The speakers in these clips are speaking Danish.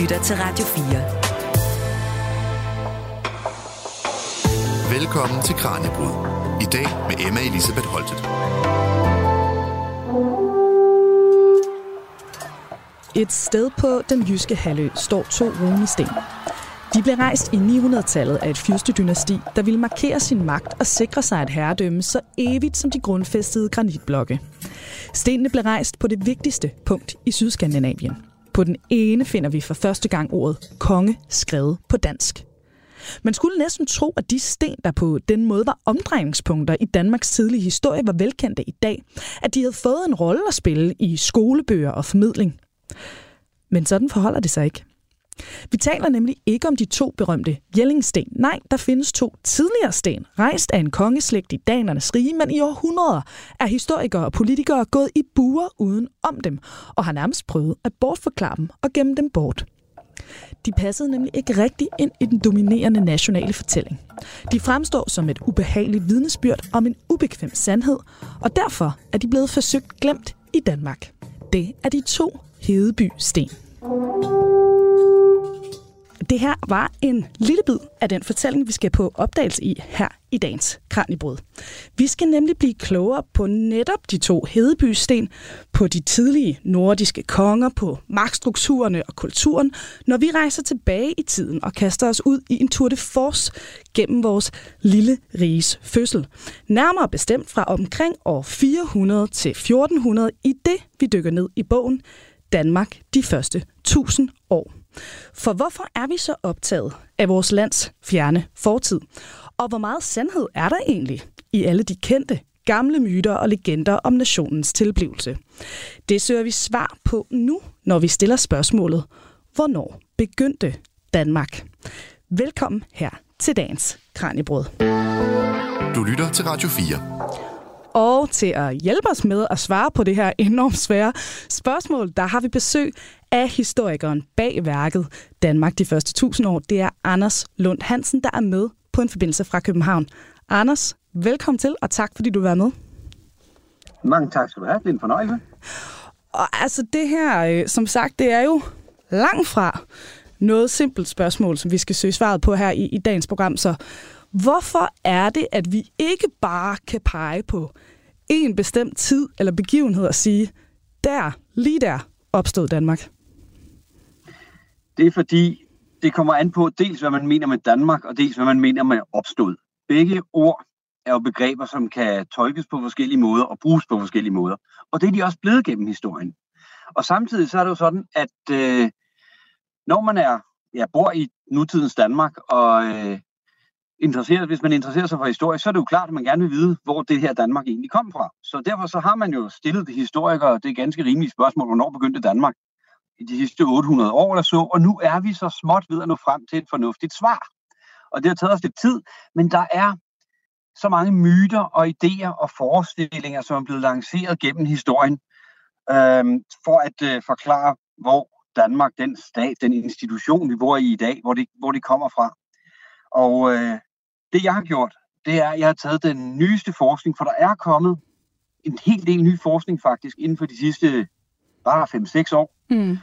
lytter til Radio 4. Velkommen til Kranjebrud. I dag med Emma Elisabeth Holtet. Et sted på den jyske halvø står to runesten. De blev rejst i 900-tallet af et fyrstedynasti, der ville markere sin magt og sikre sig et herredømme så evigt som de grundfæstede granitblokke. Stenene blev rejst på det vigtigste punkt i Sydskandinavien. På den ene finder vi for første gang ordet konge skrevet på dansk. Man skulle næsten tro, at de sten, der på den måde var omdrejningspunkter i Danmarks tidlige historie, var velkendte i dag. At de havde fået en rolle at spille i skolebøger og formidling. Men sådan forholder det sig ikke. Vi taler nemlig ikke om de to berømte Jellingsten. Nej, der findes to tidligere sten, rejst af en kongeslægt i danernes rige, men i århundreder er historikere og politikere gået i buer uden om dem, og har nærmest prøvet at bortforklare dem og gemme dem bort. De passede nemlig ikke rigtig ind i den dominerende nationale fortælling. De fremstår som et ubehageligt vidnesbyrd om en ubekvem sandhed, og derfor er de blevet forsøgt glemt i Danmark. Det er de to Hedeby sten. Det her var en lille bid af den fortælling, vi skal på opdagelse i her i dagens Kranjebrud. Vi skal nemlig blive klogere på netop de to hedebysten, på de tidlige nordiske konger, på magtstrukturerne og kulturen, når vi rejser tilbage i tiden og kaster os ud i en tour de force gennem vores lille riges fødsel. Nærmere bestemt fra omkring år 400 til 1400 i det, vi dykker ned i bogen Danmark de første 1000 år. For hvorfor er vi så optaget af vores lands fjerne fortid? Og hvor meget sandhed er der egentlig i alle de kendte gamle myter og legender om nationens tilblivelse? Det søger vi svar på nu, når vi stiller spørgsmålet, hvornår begyndte Danmark? Velkommen her til dagens Kranjebrød. Du lytter til Radio 4. Og til at hjælpe os med at svare på det her enormt svære spørgsmål, der har vi besøg af historikeren bag værket Danmark de første tusind år. Det er Anders Lund Hansen, der er med på en forbindelse fra København. Anders, velkommen til, og tak fordi du var med. Mange tak skal du have. Det er en fornøjelse. Og altså det her, øh, som sagt, det er jo langt fra noget simpelt spørgsmål, som vi skal søge svaret på her i, i dagens program. Så hvorfor er det, at vi ikke bare kan pege på en bestemt tid eller begivenhed og sige, der, lige der, opstod Danmark? Det er fordi, det kommer an på dels, hvad man mener med Danmark, og dels, hvad man mener med opstod. Begge ord er jo begreber, som kan tolkes på forskellige måder og bruges på forskellige måder. Og det er de også blevet gennem historien. Og samtidig så er det jo sådan, at øh, når man er, ja, bor i nutidens Danmark og øh, interesseret, hvis man interesserer sig for historie, så er det jo klart, at man gerne vil vide, hvor det her Danmark egentlig kom fra. Så derfor så har man jo stillet de historikere det ganske rimelige spørgsmål, hvornår begyndte Danmark? I de sidste 800 år eller så, og nu er vi så småt ved at nå frem til et fornuftigt svar. Og det har taget os lidt tid, men der er så mange myter og idéer og forestillinger, som er blevet lanceret gennem historien, øh, for at øh, forklare, hvor Danmark, den stat, den institution, vi bor i i dag, hvor det, hvor det kommer fra. Og øh, det, jeg har gjort, det er, at jeg har taget den nyeste forskning, for der er kommet en hel del ny forskning faktisk inden for de sidste bare 5-6 år. Mm.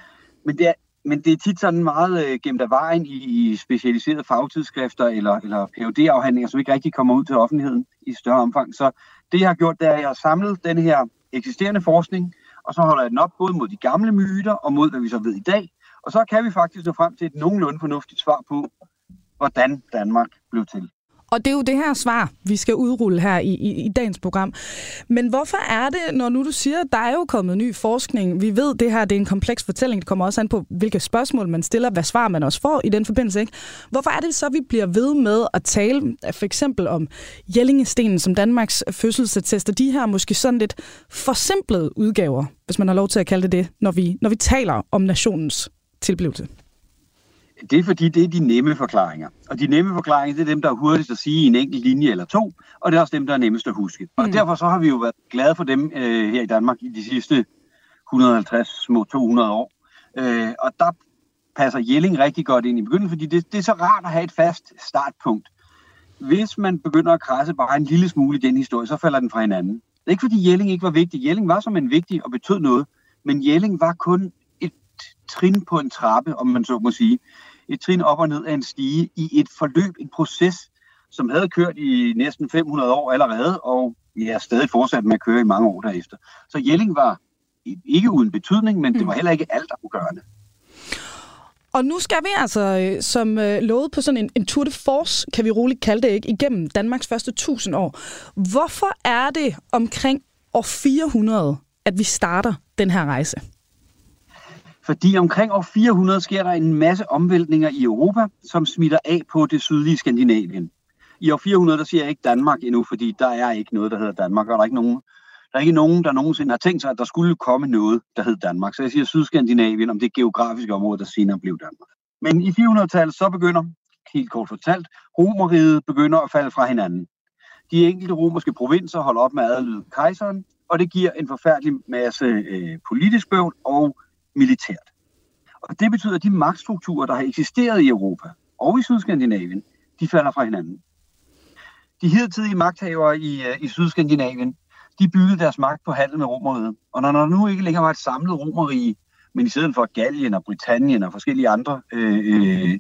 Men, det er, men det er tit sådan meget øh, gemt af vejen i, i specialiserede fagtidsskrifter eller, eller phd afhandlinger som ikke rigtig kommer ud til offentligheden i større omfang. Så det, jeg har gjort, det er, at jeg har samlet den her eksisterende forskning, og så holder jeg den op både mod de gamle myter og mod, hvad vi så ved i dag. Og så kan vi faktisk nå frem til et nogenlunde fornuftigt svar på, hvordan Danmark blev til. Og det er jo det her svar, vi skal udrulle her i, i, i dagens program. Men hvorfor er det, når nu du siger, at der er jo kommet ny forskning, vi ved, det her det er en kompleks fortælling, det kommer også an på, hvilke spørgsmål man stiller, hvad svar man også får i den forbindelse. Ikke? Hvorfor er det så, vi bliver ved med at tale for eksempel om Jellingestenen som Danmarks fødselsattester, de her måske sådan lidt forsimplede udgaver, hvis man har lov til at kalde det det, når vi, når vi taler om nationens tilblivelse? Det er fordi, det er de nemme forklaringer. Og de nemme forklaringer, det er dem, der er hurtigst at sige i en enkelt linje eller to, og det er også dem, der er nemmest at huske. Mm. Og derfor så har vi jo været glade for dem øh, her i Danmark i de sidste 150, små 200 år. Øh, og der passer Jelling rigtig godt ind i begyndelsen, fordi det, det er så rart at have et fast startpunkt. Hvis man begynder at krasse bare en lille smule i den historie, så falder den fra hinanden. Det er ikke fordi Jelling ikke var vigtig. Jelling var som en vigtig og betød noget, men Jelling var kun trin på en trappe, om man så må sige. Et trin op og ned af en stige i et forløb, en proces, som havde kørt i næsten 500 år allerede, og ja, stadig fortsat med at køre i mange år derefter. Så Jelling var ikke uden betydning, men det var mm. heller ikke alt afgørende. Og nu skal vi altså, øh, som øh, lovet på sådan en, en tour de force, kan vi roligt kalde det, ikke, igennem Danmarks første 1000 år. Hvorfor er det omkring år 400, at vi starter den her rejse? Fordi omkring år 400 sker der en masse omvæltninger i Europa, som smitter af på det sydlige Skandinavien. I år 400, der siger jeg ikke Danmark endnu, fordi der er ikke noget, der hedder Danmark, og der er ikke nogen, der er ikke nogen, der nogensinde har tænkt sig, at der skulle komme noget, der hed Danmark. Så jeg siger Sydskandinavien om det geografiske område, der senere blev Danmark. Men i 400-tallet så begynder, helt kort fortalt, romeriet begynder at falde fra hinanden. De enkelte romerske provinser holder op med at adlyde kejseren, og det giver en forfærdelig masse øh, politisk bøvl og militært. Og det betyder, at de magtstrukturer, der har eksisteret i Europa og i Sydskandinavien, de falder fra hinanden. De hidtidige magthavere i, øh, i Sydskandinavien, de byggede deres magt på handel med romeriet. Og når der nu ikke længere var et samlet romerige, men i stedet for Gallien og Britannien og forskellige andre øh, øh,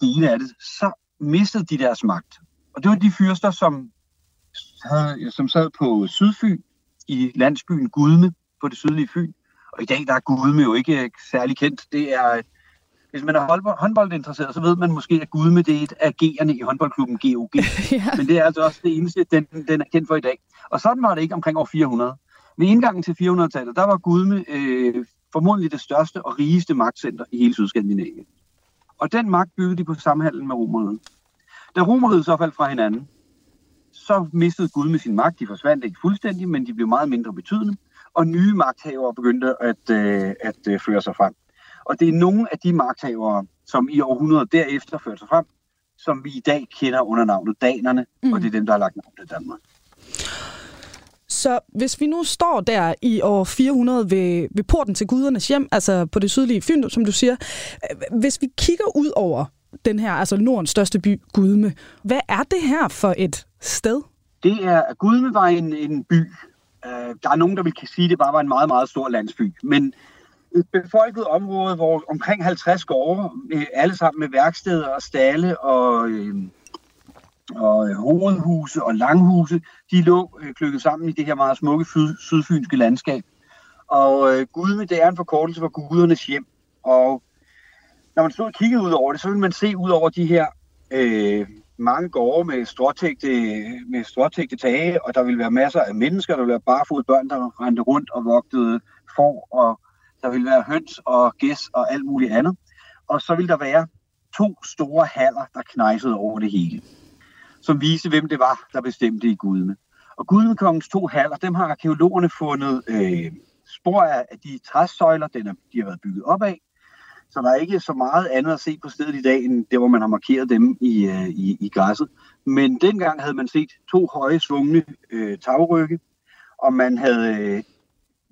dele af det, så mistede de deres magt. Og det var de fyrster, som, havde, som sad på Sydfyn i landsbyen Gudme på det sydlige Fyn. Og i dag der er Gudme jo ikke særlig kendt. Det er hvis man er håndboldinteresseret, så ved man måske, at Gudme det er et agerende i håndboldklubben GOG. ja. Men det er altså også det eneste, den, den er kendt for i dag. Og sådan var det ikke omkring år 400. Ved indgangen til 400-tallet, der var Gudme øh, formodentlig det største og rigeste magtcenter i hele Sydskandinavien. Og den magt byggede de på samhandlen med Romeriet. Da Romeriet så faldt fra hinanden, så mistede Gud med sin magt. De forsvandt ikke fuldstændig, men de blev meget mindre betydende. Og nye magthavere begyndte at, øh, at øh, føre sig frem. Og det er nogle af de magthavere, som i århundreder derefter førte sig frem, som vi i dag kender under navnet danerne, mm. og det er dem, der har lagt navn til Danmark. Så hvis vi nu står der i år 400 ved, ved porten til gudernes hjem, altså på det sydlige Fyn, som du siger, hvis vi kigger ud over den her, altså Nordens største by, Gudme, hvad er det her for et sted? Det er, Gudme var en, en by. Øh, der er nogen, der vil sige, at det bare var en meget, meget stor landsby. Men et befolket område, hvor omkring 50 gårde, øh, alle sammen med værksteder og stalle og, øh, og hovedhuse og langhuse, de lå øh, klykket sammen i det her meget smukke syd, sydfynske landskab. Og øh, Gudme, det er en forkortelse for gudernes hjem. Og når man stod og kiggede ud over det, så ville man se ud over de her øh, mange gårde med stråtægte, med stråtægte tage, og der ville være masser af mennesker, der ville være barefod børn, der rendte rundt og vogtede får og der vil være høns og gæs og alt muligt andet. Og så vil der være to store haller, der knejsede over det hele, som viste, hvem det var, der bestemte i Gudme. Og Gudmekongens to haller, dem har arkeologerne fundet øh, spor af, af de træsøjler, den er, de har været bygget op af. Så der er ikke så meget andet at se på stedet i dag, end det, hvor man har markeret dem i, øh, i, i græsset. Men dengang havde man set to høje, svungne øh, tagrygge, og man havde øh,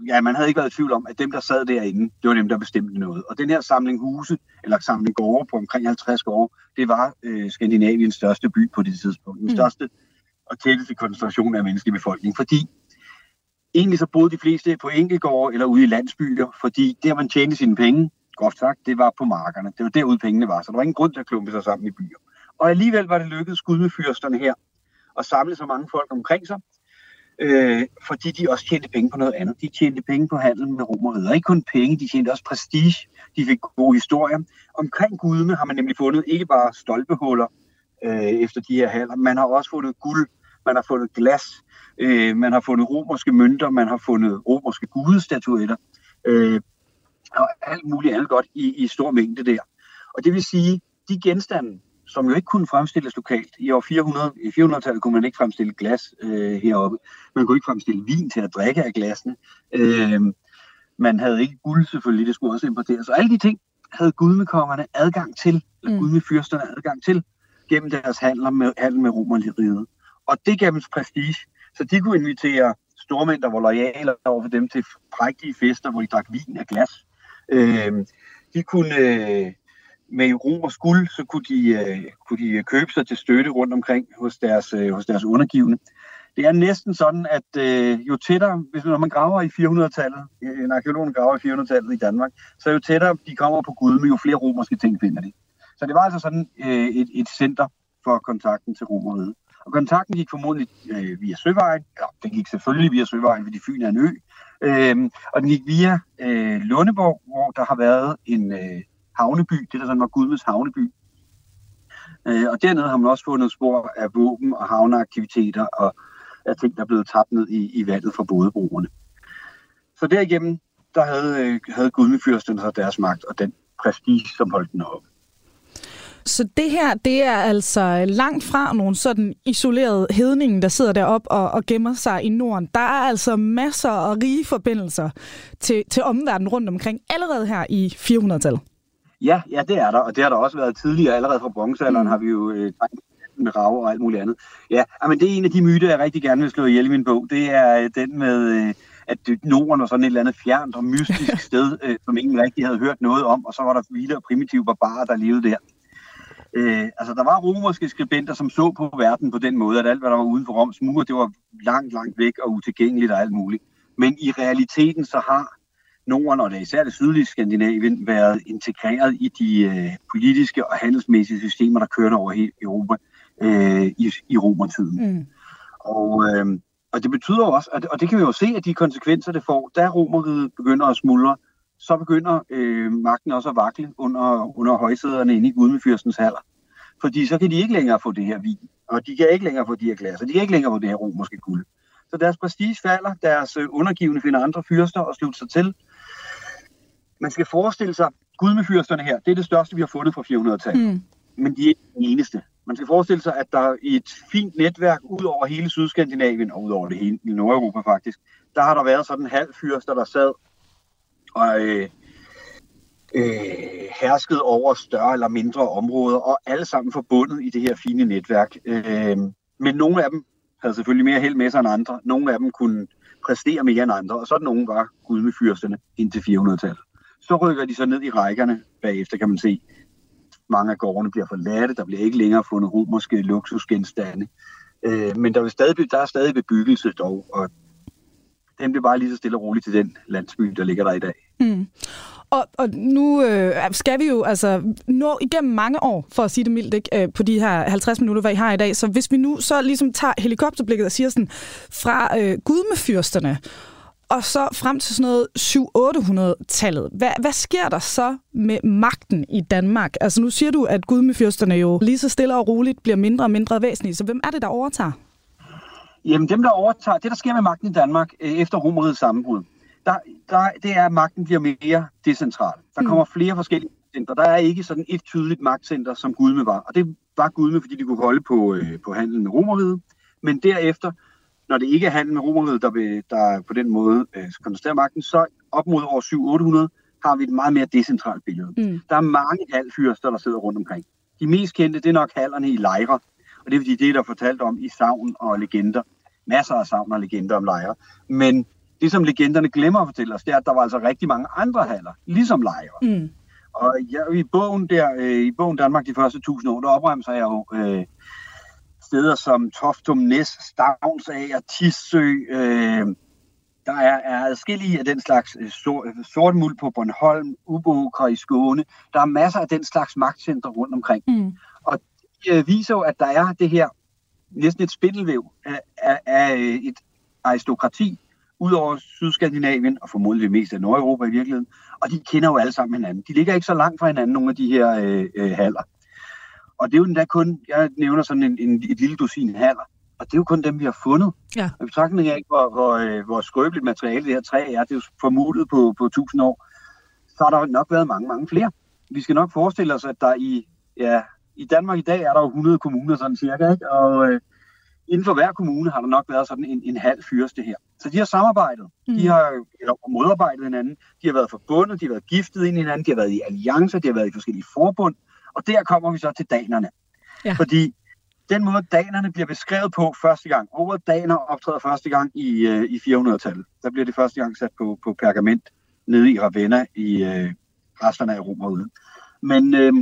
ja, man havde ikke været i tvivl om, at dem, der sad derinde, det var dem, der bestemte noget. Og den her samling huse, eller samling gårde på omkring 50 gårde, det var øh, Skandinaviens største by på det tidspunkt. Den mm. største og tætteste koncentration af menneskelig befolkning. Fordi egentlig så boede de fleste på enkeltgårde eller ude i landsbyer, fordi der man tjente sine penge, groft sagt, det var på markerne. Det var derude pengene var, så der var ingen grund til at klumpe sig sammen i byer. Og alligevel var det lykkedes Gud fyrsterne her at samle så mange folk omkring sig, øh, fordi de også tjente penge på noget andet. De tjente penge på handel med romeriet. Og ikke kun penge, de tjente også prestige. De fik gode historier. Omkring Gudme har man nemlig fundet ikke bare stolpehuller øh, efter de her haller, man har også fundet guld, man har fundet glas, øh, man har fundet romerske mønter, man har fundet romerske gudestatuetter, øh, og alt muligt andet godt i, i stor mængde der. Og det vil sige, de genstande, som jo ikke kunne fremstilles lokalt. I år 400, i 400-tallet kunne man ikke fremstille glas øh, heroppe. Man kunne ikke fremstille vin til at drikke af glasene. Øh, man havde ikke guld selvfølgelig, det skulle også importeres. Så alle de ting havde gudmekongerne adgang til, eller mm. gudmefyrsterne adgang til, gennem deres handler med, handel med romerliget. Og det gav dem prestige. Så de kunne invitere stormænd, der var lojale over for dem til prægtige fester, hvor de drak vin af glas. Øh, de kunne øh, med romersk guld, så kunne de, øh, kunne de øh, købe sig til støtte rundt omkring hos deres, øh, hos deres undergivende. det er næsten sådan, at øh, jo tættere, hvis når man graver i 400-tallet, øh, en arkeolog graver i 400-tallet i Danmark, så jo tættere de kommer på Gud, jo flere romerske ting finder de. Så det var altså sådan øh, et, et center for kontakten til Romeriet. Og kontakten gik formodentlig øh, via Søvejen. Ja, den gik selvfølgelig via Søvejen, fordi Fyn er en ø. Øh, og den gik via øh, Lundeborg, hvor der har været en øh, havneby, det der sådan var Gudmes havneby. Øh, og dernede har man også fundet spor af våben og havneaktiviteter og af ting, der er blevet tabt ned i, i vandet fra bådebrugerne. Så derigennem, der havde, øh, havde Gudmefyrsten så deres magt og den prestige, som holdt den oppe. Så det her, det er altså langt fra nogle sådan isolerede hedningen, der sidder deroppe og, og gemmer sig i Norden. Der er altså masser af rige forbindelser til, til omverdenen rundt omkring, allerede her i 400-tallet. Ja, ja, det er der, og det har der også været tidligere. Allerede fra bronzealderen mm. har vi jo øh, med rav og alt muligt andet. Ja, men det er en af de myter, jeg rigtig gerne vil slå ihjel i min bog. Det er øh, den med, øh, at Norden var sådan et eller andet fjernt og mystisk sted, øh, som ingen rigtig havde hørt noget om, og så var der vilde og primitive barbarer, der levede der. Øh, altså, der var romerske skribenter, som så på verden på den måde, at alt, hvad der var uden for Roms mure, det var langt, langt væk og utilgængeligt og alt muligt. Men i realiteten så har Norden, og det især det sydlige Skandinavien, været integreret i de øh, politiske og handelsmæssige systemer, der kørte over hele Europa øh, i, i romertiden. Mm. Og, øh, og det betyder også, at, og det kan vi jo se, at de konsekvenser, det får, da romeriet begynder at smuldre, så begynder øh, magten også at vakle under, under højsæderne inde i Gudmefyrstens haller. Fordi så kan de ikke længere få det her vin, og de kan ikke længere få de her glas, og de kan ikke længere få det her romerske guld. Så deres prestige falder, deres øh, undergivende finder andre fyrster og slutter sig til. Man skal forestille sig, Gudmefyrsterne her, det er det største, vi har fundet fra 400-tallet. Mm. Men de er ikke den eneste. Man skal forestille sig, at der i et fint netværk ud over hele Sydskandinavien, og ud over det hele Nordeuropa faktisk, der har der været sådan en halv fyrster, der sad og øh, øh, hersket over større eller mindre områder, og alle sammen forbundet i det her fine netværk. Øh, men nogle af dem havde selvfølgelig mere held med sig end andre. Nogle af dem kunne præstere mere end andre, og sådan nogle var gudmefyrsterne indtil 400-tallet. Så rykker de så ned i rækkerne bagefter, kan man se. Mange af gårdene bliver forladte, der bliver ikke længere fundet romerske luksusgenstande. Øh, men der vil stadig, der er stadig bebyggelse dog, og den bliver bare lige så stille og roligt til den landsby, der ligger der i dag. Mm. Og, og nu øh, skal vi jo altså nå igennem mange år, for at sige det mildt, ikke, øh, på de her 50 minutter, hvad I har i dag. Så hvis vi nu så ligesom tager helikopterblikket og siger sådan, fra øh, gudmefyrsterne og så frem til sådan noget 7-800-tallet. Hvad, hvad sker der så med magten i Danmark? Altså nu siger du, at gudmefyrsterne jo lige så stille og roligt bliver mindre og mindre væsentlige. Så hvem er det, der overtager? Jamen dem, der overtager, det der sker med magten i Danmark øh, efter romerets sammenbrud, der, der, det er, at magten bliver mere decentral. Der mm. kommer flere forskellige center. Der er ikke sådan et tydeligt magtcenter, som Gudme var. Og det var Gudme, fordi de kunne holde på, øh, på handelen med romeriet. Men derefter, når det ikke er handel med romeriet, der, vil, der på den måde øh, koncentrerer magten, så op mod år 700-800 har vi et meget mere decentralt billede. Mm. Der er mange halvfyrster, der sidder rundt omkring. De mest kendte, det er nok hallerne i lejre, og det er fordi, det er der fortalt om i savn og legender. Masser af savn og legender om lejre. Men det, som legenderne glemmer at fortælle os, det er, at der var altså rigtig mange andre haller, ligesom lejre. Mm. Og ja, i bogen der, øh, i bogen Danmark de første tusind år, der opremser jeg jo øh, steder som Toftum Næs, Stavnsager, Tissø, øh, der er, er adskillige af den slags øh, sort, sort muld på Bornholm, Ubåker i Skåne. Der er masser af den slags magtcentre rundt omkring. Mm. Og øh, viser jo, at der er det her næsten et spindelvæv af, af, af et aristokrati, ud over Sydskandinavien, og formodentlig det meste af Nordeuropa i virkeligheden. Og de kender jo alle sammen hinanden. De ligger ikke så langt fra hinanden, nogle af de her øh, øh, haller. Og det er jo endda kun, jeg nævner sådan en, en, et lille dusin haller, og det er jo kun dem, vi har fundet. Ja. Og betragtning af, hvor, hvor, øh, hvor skrøbeligt materiale det her træ er, det er jo formodet på, på 1000 år, så har der nok været mange, mange flere. Vi skal nok forestille os, at der i, ja, i Danmark i dag er der jo 100 kommuner sådan cirka, ikke? og øh, inden for hver kommune har der nok været sådan en, en halv fyrste her. Så de har samarbejdet, mm. de har eller, modarbejdet hinanden, de har været forbundet, de har været giftet ind i hinanden, de har været i alliancer, de har været i forskellige forbund, og der kommer vi så til danerne. Ja. Fordi den måde, danerne bliver beskrevet på første gang, ordet daner optræder første gang i, øh, i 400-tallet. Der bliver det første gang sat på, på pergament nede i Ravenna i øh, resterne af Romerriget. Men øh,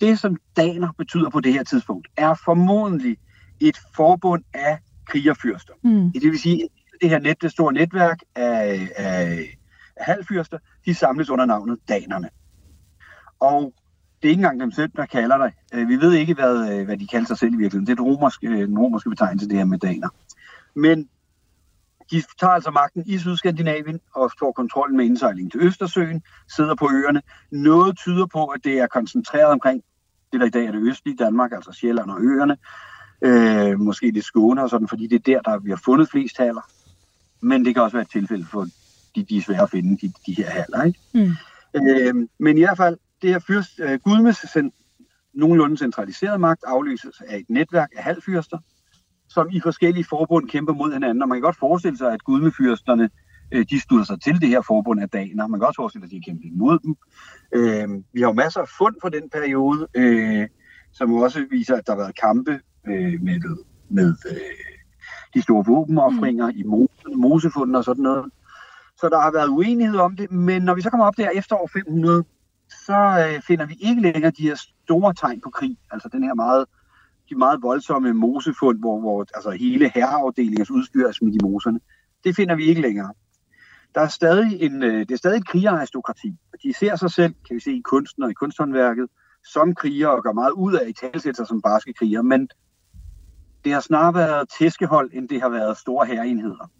det, som daner betyder på det her tidspunkt, er formodentlig et forbund af krigerfyrster. Mm. Det vil sige, det her net, det store netværk af, af, halvfyrster, de samles under navnet danerne. Og det er ikke engang dem selv, der kalder dig. Øh, vi ved ikke, hvad, øh, hvad de kalder sig selv i virkeligheden. Det er den romerske, øh, den romerske betegnelse, det her med daner. Men de tager altså magten i Sydskandinavien og får kontrollen med indsejling til Østersøen, sidder på øerne. Noget tyder på, at det er koncentreret omkring det, der i dag er det østlige Danmark, altså Sjælland og øerne. Øh, måske det Skåne og sådan, fordi det er der, der vi har fundet flest haller. Men det kan også være et tilfælde for de, de er svære at finde, de, de her haller. Ikke? Mm. Øh, men i hvert fald, det her fyrst, uh, Gudmes nogenlunde centraliseret magt afløses af et netværk af halvfyrster, som i forskellige forbund kæmper mod hinanden. Og man kan godt forestille sig, at gudmefyrsterne uh, de slutter sig til det her forbund af daner. Man kan også forestille sig, at de kæmper imod dem. Uh, vi har jo masser af fund fra den periode, uh, som også viser, at der har været kampe uh, med, med uh, de store våbenoffringer mm. i Mosefunden og sådan noget. Så der har været uenighed om det, men når vi så kommer op der efter år 500, så øh, finder vi ikke længere de her store tegn på krig. Altså den her meget, de meget voldsomme mosefund, hvor, hvor altså hele herreafdelingens udstyr er smidt i moserne. Det finder vi ikke længere. Der er stadig en, øh, det er stadig et krigeraristokrati. De ser sig selv, kan vi se i kunsten og i kunsthåndværket, som kriger og gør meget ud af i talsætter som barske kriger, men det har snarere været tæskehold, end det har været store herreenheder.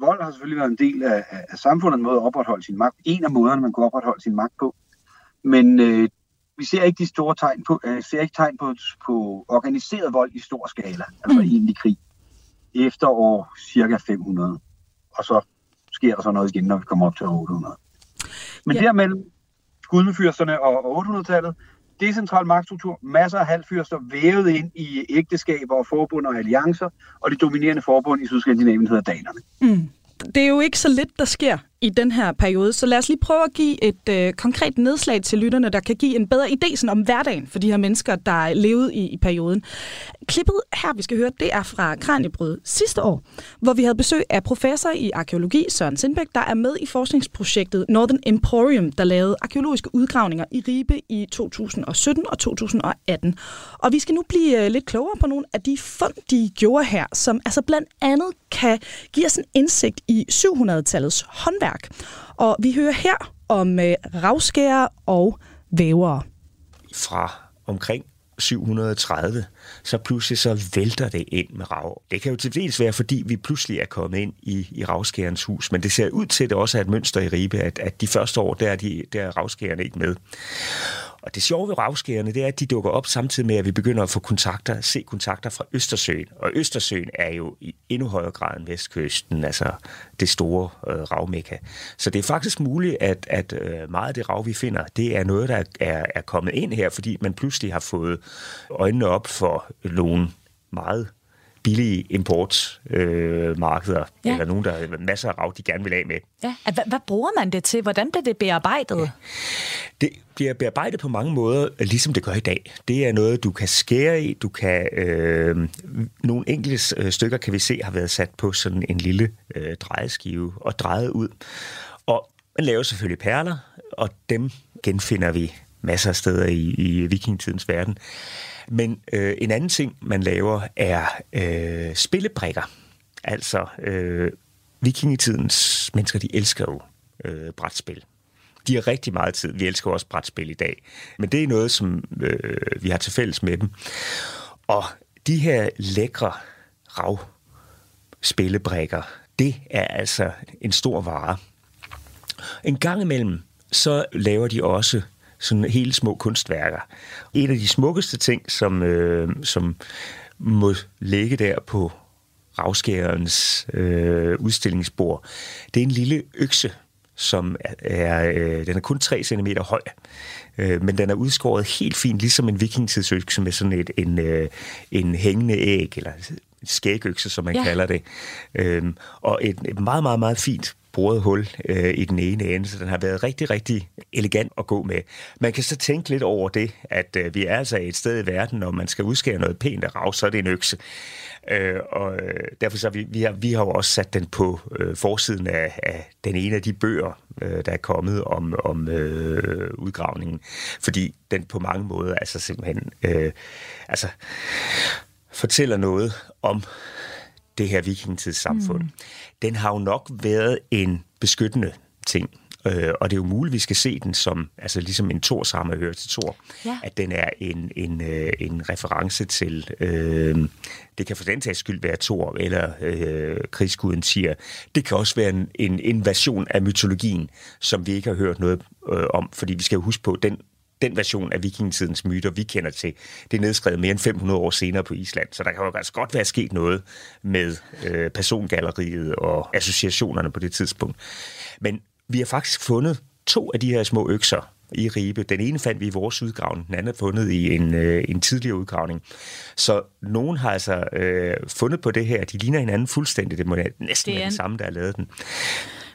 Vold har selvfølgelig været en del af, af, af samfundet, en måde at opretholde sin magt. En af måderne, man kunne opretholde sin magt på. Men øh, vi ser ikke de store tegn på, øh, ser ikke tegn på, på organiseret vold i stor skala, altså mm. egentlig krig, efter år cirka 500. Og så sker der så noget igen, når vi kommer op til 800. Men ja. dermellem gudmefyrsterne og 800-tallet, decentral magtstruktur, masser af halvfyrster vævet ind i ægteskaber og forbund og alliancer, og det dominerende forbund i Sydskandinavien hedder danerne. Mm. Det er jo ikke så lidt, der sker i den her periode. Så lad os lige prøve at give et øh, konkret nedslag til lytterne, der kan give en bedre idé sådan om hverdagen for de her mennesker, der levede i, i perioden. Klippet her, vi skal høre, det er fra Kranjebryd sidste år, hvor vi havde besøg af professor i arkeologi, Søren Sindbæk, der er med i forskningsprojektet Northern Emporium, der lavede arkeologiske udgravninger i Ribe i 2017 og 2018. Og vi skal nu blive øh, lidt klogere på nogle af de fund, de gjorde her, som altså blandt andet kan give os en indsigt i 700-tallets håndværk håndværk. Og vi hører her om øh, ravskærer og vævere. Fra omkring 730, så pludselig så vælter det ind med rav. Det kan jo til dels være, fordi vi pludselig er kommet ind i, i ravskærens hus, men det ser ud til, at det også er et mønster i Ribe, at, at de første år, der er, de, der er ravskærerne ikke med. Og det sjove ved ravskærerne, det er, at de dukker op samtidig med, at vi begynder at få kontakter, se kontakter fra Østersøen. Og Østersøen er jo i endnu højere grad end Vestkysten, altså det store øh, ravmekka. Så det er faktisk muligt, at, at øh, meget af det rav, vi finder, det er noget, der er, er kommet ind her, fordi man pludselig har fået øjnene op for nogle meget billige importmarkeder, øh, ja. eller nogen, der har masser af rav, de gerne vil af med. Ja. Hvad, hvad bruger man det til? Hvordan bliver det bearbejdet? Ja. Det bliver bearbejdet på mange måder, ligesom det gør i dag. Det er noget, du kan skære i. Du kan, øh, nogle enkelte øh, stykker kan vi se har været sat på sådan en lille øh, drejeskive og drejet ud. Og man laver selvfølgelig perler, og dem genfinder vi masser af steder i, i vikingetidens verden. Men øh, en anden ting, man laver, er øh, spillebrikker. Altså, øh, vikingetidens mennesker, de elsker jo øh, brætspil. De har rigtig meget tid. Vi elsker også brætspil i dag. Men det er noget, som øh, vi har til fælles med dem. Og de her lækre rav spillebrikker, det er altså en stor vare. En gang imellem, så laver de også sådan helt små kunstværker. En af de smukkeste ting, som, øh, som må ligge der på ravskærens øh, udstillingsbord, det er en lille økse, som er, øh, den er kun 3 cm høj, øh, men den er udskåret helt fint, ligesom en vikingtidsøkse med sådan et, en, øh, en hængende æg, eller skægøkse, som man ja. kalder det. Øh, og et, et meget, meget, meget fint boret hul øh, i den ene ende, så den har været rigtig, rigtig elegant at gå med. Man kan så tænke lidt over det, at øh, vi er altså et sted i verden, når man skal udskære noget pænt af rav, så er det en økse. Øh, og øh, derfor så vi, vi, har, vi har jo også sat den på øh, forsiden af, af den ene af de bøger, øh, der er kommet om, om øh, udgravningen, fordi den på mange måder altså simpelthen øh, altså, fortæller noget om det her vikingetidssamfund, mm den har jo nok været en beskyttende ting. Øh, og det er jo muligt, at vi skal se den som, altså ligesom en Thors ramme hører til Thor, ja. at den er en, en, øh, en reference til, øh, det kan for den tages skyld være Thor, eller øh, krigsguden siger. Det kan også være en, en invasion af mytologien, som vi ikke har hørt noget øh, om, fordi vi skal jo huske på, den den version af vikingetidens myter, vi kender til, det er nedskrevet mere end 500 år senere på Island. Så der kan jo altså godt være sket noget med øh, persongalleriet og associationerne på det tidspunkt. Men vi har faktisk fundet to af de her små økser i Ribe. Den ene fandt vi i vores udgravning, den anden er fundet i en, øh, en tidligere udgravning. Så nogen har altså øh, fundet på det her. De ligner hinanden fuldstændig. Det må næsten det være den samme, der har lavet den.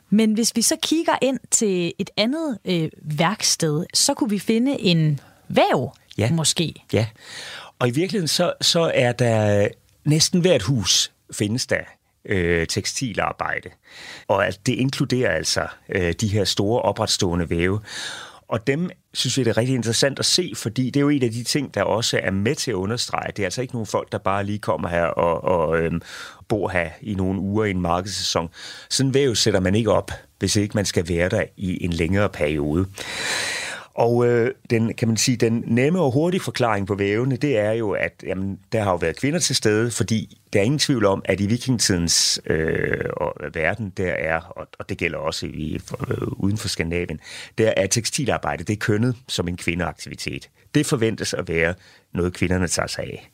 Men hvis vi så kigger ind til et andet øh, værksted, så kunne vi finde en væv, ja. måske. Ja, og i virkeligheden så, så er der næsten hvert hus findes der øh, tekstilarbejde. Og det inkluderer altså øh, de her store opretstående væve. Og dem synes vi, det er rigtig interessant at se, fordi det er jo en af de ting, der også er med til at understrege. Det er altså ikke nogen folk, der bare lige kommer her og, og øhm, bor her i nogle uger i en markedssæson. Sådan en væv sætter man ikke op, hvis ikke man skal være der i en længere periode. Og øh, den, kan man sige, den nemme og hurtige forklaring på vævene, det er jo, at jamen, der har jo været kvinder til stede, fordi der er ingen tvivl om, at i vikingetidens øh, verden, der er, og, og det gælder også i, øh, uden for Skandinavien, der er tekstilarbejde, det er kønnet som en kvindeaktivitet. Det forventes at være noget, kvinderne tager sig af.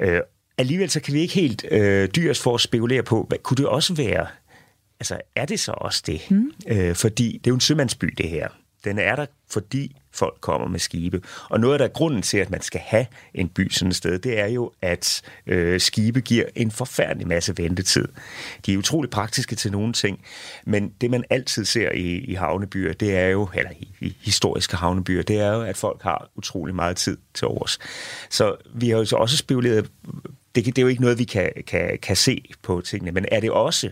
Øh, alligevel så kan vi ikke helt øh, dyres for at spekulere på, hvad kunne det også være? Altså, er det så også det? Mm. Øh, fordi det er jo en sømandsby, det her. Den er der, fordi folk kommer med skibe. Og noget af der grunden til, at man skal have en by sådan et sted, det er jo, at øh, skibe giver en forfærdelig masse ventetid. De er utrolig praktiske til nogle ting, men det man altid ser i, i havnebyer, det er jo, eller i, i historiske havnebyer, det er jo, at folk har utrolig meget tid til års. Så vi har jo så også spekuleret, det, det er jo ikke noget, vi kan, kan, kan se på tingene, men er det også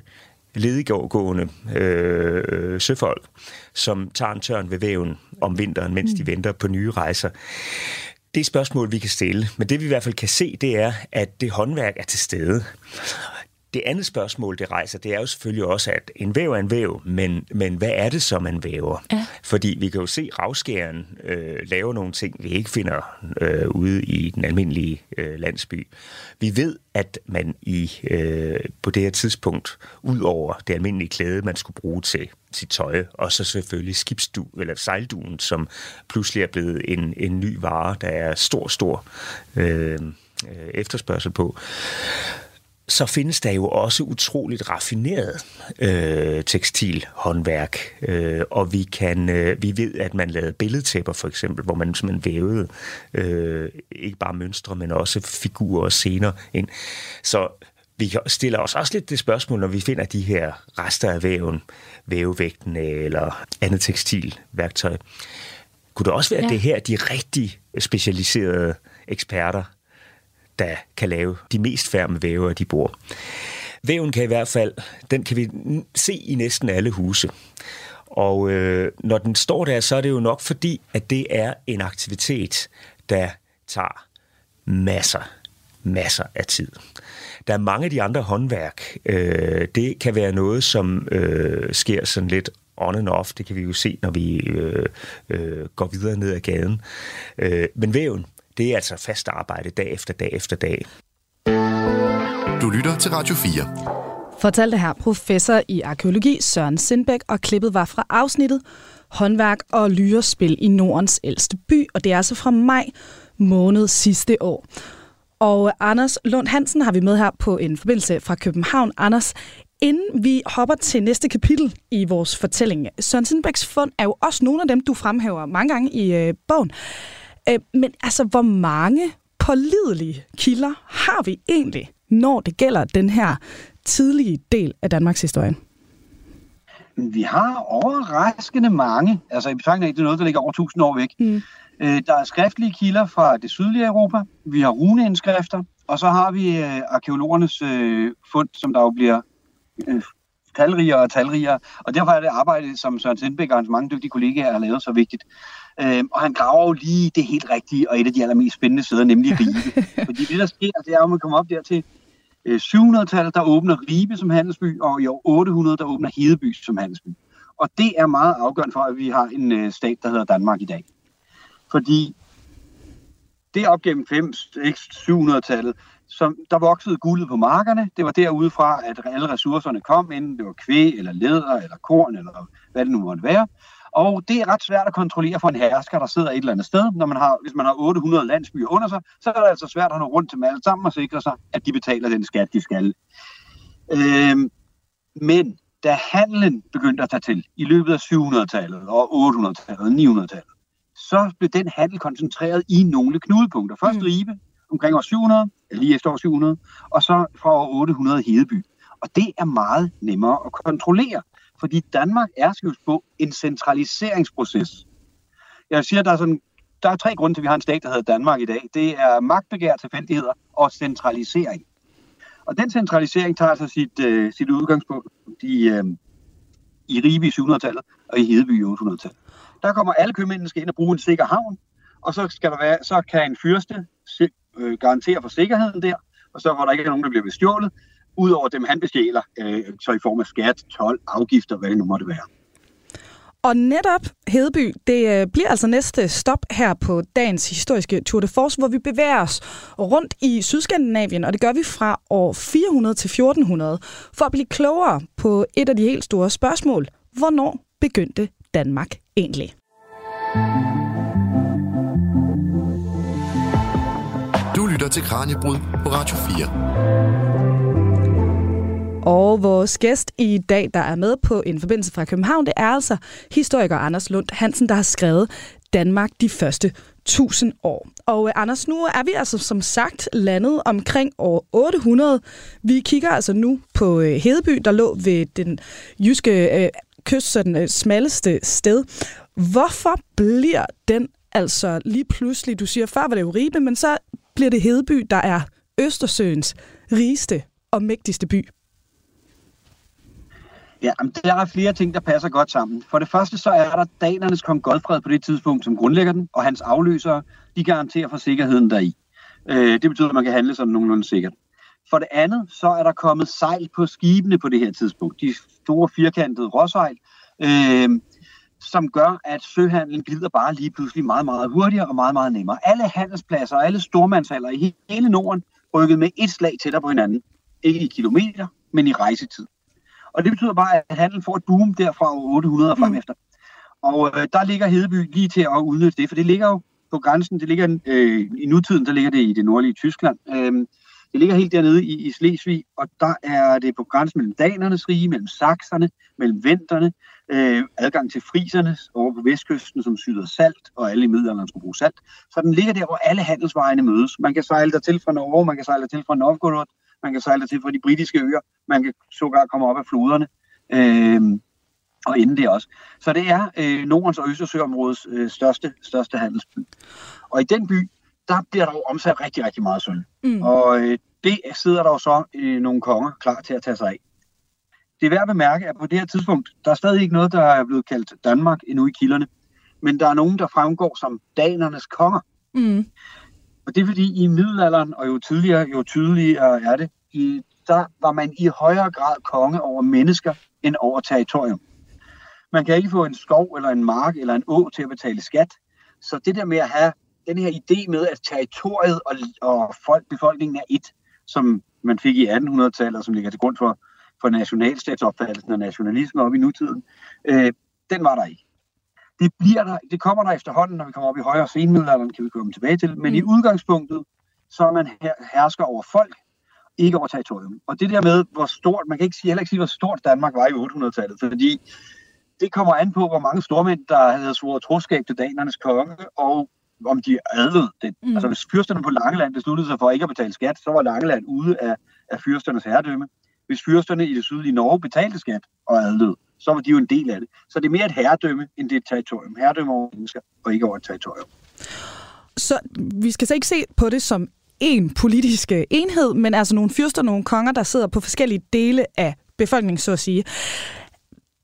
ledigående øh, søfolk, som tager en tørn ved væven om vinteren, mens mm. de venter på nye rejser. Det er spørgsmål, vi kan stille, men det vi i hvert fald kan se, det er, at det håndværk er til stede. Det andet spørgsmål, det rejser, det er jo selvfølgelig også, at en væv er en væv, men, men hvad er det så, man væver? Ja. Fordi vi kan jo se ravskæren øh, lave nogle ting, vi ikke finder øh, ude i den almindelige øh, landsby. Vi ved, at man i øh, på det her tidspunkt, ud over det almindelige klæde, man skulle bruge til sit tøj, og så selvfølgelig skibsdu, eller sejlduen, som pludselig er blevet en, en ny vare, der er stor, stor øh, øh efterspørgsel på så findes der jo også utroligt raffineret øh, tekstilhåndværk, øh, og vi kan øh, vi ved, at man lavede billedtæpper for eksempel, hvor man simpelthen vævede øh, ikke bare mønstre, men også figurer og scener ind. Så vi stiller os også lidt det spørgsmål, når vi finder de her rester af væven, vævevægten eller andet tekstilværktøj. Kunne det også være, ja. det her de rigtig specialiserede eksperter der kan lave de mest færme væver, de bor. Væven kan i hvert fald, den kan vi se i næsten alle huse. Og øh, når den står der, så er det jo nok fordi, at det er en aktivitet, der tager masser, masser af tid. Der er mange af de andre håndværk. Øh, det kan være noget, som øh, sker sådan lidt on and off. Det kan vi jo se, når vi øh, øh, går videre ned ad gaden. Øh, men væven, det er altså fast arbejde dag efter dag efter dag. Du lytter til Radio 4. Fortalte her professor i arkeologi Søren Sindbæk, og klippet var fra afsnittet Håndværk og lyrespil i Nordens ældste by, og det er altså fra maj måned sidste år. Og Anders Lund Hansen har vi med her på en forbindelse fra København. Anders, inden vi hopper til næste kapitel i vores fortælling, Søren Sindbæks fund er jo også nogle af dem, du fremhæver mange gange i øh, bogen. Øh, men altså, hvor mange pålidelige kilder har vi egentlig, når det gælder den her tidlige del af Danmarks historie? Vi har overraskende mange, altså i betragtning af, det er noget, der ligger over 1000 år væk. Mm. Øh, der er skriftlige kilder fra det sydlige Europa, vi har runeindskrifter, og så har vi øh, arkeologernes øh, fund, som der jo bliver øh, talrigere og talrigere. Og derfor er det arbejde, som Søren Sindbæk og hans mange dygtige kollegaer har lavet, så vigtigt. Øh, og han graver jo lige det helt rigtige, og et af de allermest spændende steder, nemlig Ribe. Fordi det, der sker, det er, at man kommer op der til 700-tallet, der åbner Ribe som handelsby, og i år 800, der åbner Hedeby som handelsby. Og det er meget afgørende for, at vi har en stat, der hedder Danmark i dag. Fordi det er op gennem 500-700-tallet, som der voksede guldet på markerne. Det var derudefra, at alle ressourcerne kom, enten det var kvæg, eller læder, eller korn, eller hvad det nu måtte være. Og det er ret svært at kontrollere for en hersker, der sidder et eller andet sted. Når man har, hvis man har 800 landsbyer under sig, så er det altså svært at nå rundt til dem alle sammen og sikre sig, at de betaler den skat, de skal. Øhm, men da handelen begyndte at tage til i løbet af 700-tallet og 800-tallet og 900-tallet, så blev den handel koncentreret i nogle knudepunkter. Først mm. Ribe, omkring år 700, lige efter år 700, og så fra år 800 Hedeby. Og det er meget nemmere at kontrollere, fordi Danmark er, skal på, en centraliseringsproces. Jeg siger, der er, sådan, der er tre grunde til, at vi har en stat, der hedder Danmark i dag. Det er magtbegær, tilfældigheder og centralisering. Og den centralisering tager altså sit, øh, sit udgangspunkt i, øh, i Ribe i 700-tallet og i Hedeby i 800-tallet. Der kommer alle købmændene skal ind og bruge en sikker havn, og så, skal der være, så kan en fyrste øh, garantere for sikkerheden der, og så var der ikke nogen, der bliver bestjålet, udover dem han bestjæler, øh, så i form af skat, tolv, afgifter, hvad det nu måtte være. Og netop Hedeby, det øh, bliver altså næste stop her på dagens historiske Tour de Force, hvor vi bevæger os rundt i Sydskandinavien, og det gør vi fra år 400 til 1400, for at blive klogere på et af de helt store spørgsmål. Hvornår begyndte Danmark egentlig? Mm. Til Kranjebrud på Radio 4. Og vores gæst i dag, der er med på en forbindelse fra København, det er altså historiker Anders Lund Hansen, der har skrevet Danmark de første 1000 år. Og øh, Anders, nu er vi altså som sagt landet omkring år 800. Vi kigger altså nu på øh, Hedeby, der lå ved den jyske øh, kyst, så den øh, smalleste sted. Hvorfor bliver den altså lige pludselig, du siger, før var det jo Ribe, men så bliver det Hedeby, der er Østersøens rigeste og mægtigste by? Ja, men der er flere ting, der passer godt sammen. For det første så er der danernes kong Godfred på det tidspunkt, som grundlægger den, og hans afløsere, de garanterer for sikkerheden deri. Øh, det betyder, at man kan handle sådan nogenlunde sikkert. For det andet, så er der kommet sejl på skibene på det her tidspunkt. De store firkantede råsejl, øh, som gør, at søhandlen glider bare lige pludselig meget, meget hurtigere og meget, meget nemmere. Alle handelspladser og alle stormandshaller i hele Norden rykket med et slag tættere på hinanden. Ikke i kilometer, men i rejsetid. Og det betyder bare, at handelen får et boom derfra 800 og frem mm. efter. Og øh, der ligger Hedeby lige til at udnytte det, for det ligger jo på grænsen, det ligger øh, i nutiden, der ligger det i det nordlige Tyskland. Øh, det ligger helt dernede i, i Slesvig, og der er det på grænsen mellem danernes rige, mellem sakserne, mellem venterne, øh, adgang til friserne over på vestkysten, som syder salt, og alle i middelalderen skulle bruge salt. Så den ligger der, hvor alle handelsvejene mødes. Man kan sejle der til fra Norge, man kan sejle der til fra Novgorod, man kan sejle der til fra de britiske øer, man kan sågar komme op af floderne. Øh, og inden det også. Så det er øh, Nordens og Østersøområdets øh, største, største handelsby. Og i den by, der bliver der jo omsat rigtig, rigtig meget sølv. Mm. Og øh, det sidder der jo så øh, nogle konger klar til at tage sig af. Det er værd at bemærke, at på det her tidspunkt, der er stadig ikke noget, der er blevet kaldt Danmark endnu i kilderne. Men der er nogen, der fremgår som danernes konger. Mm. Og det er fordi i middelalderen, og jo tidligere, jo tydeligere er det, i, der var man i højere grad konge over mennesker end over territorium. Man kan ikke få en skov eller en mark eller en å til at betale skat. Så det der med at have den her idé med, at territoriet og, og folk, befolkningen er et, som man fik i 1800-tallet, og som ligger til grund for, for nationalstatsopfattelsen og nationalisme op i nutiden, øh, den var der ikke. Det, bliver der, det kommer der efterhånden, når vi kommer op i højere senmiddelalderen, kan vi komme tilbage til, men mm. i udgangspunktet, så er man her, hersker over folk, ikke over territorium. Og det der med, hvor stort, man kan ikke sige, heller ikke sige, hvor stort Danmark var i 800-tallet, fordi det kommer an på, hvor mange stormænd, der havde svoret troskab til danernes konge, og om de adlede det. Mm. Altså hvis fyrsterne på Langeland besluttede sig for ikke at betale skat, så var Langeland ude af, af fyrsternes herredømme. Hvis fyrsterne i det sydlige Norge betalte skat og adlød, så var de jo en del af det. Så det er mere et herredømme, end det er et territorium. Herredømme over mennesker, og ikke over et territorium. Så vi skal så ikke se på det som en politisk øh, enhed, men altså nogle fyrster, nogle konger, der sidder på forskellige dele af befolkningen, så at sige.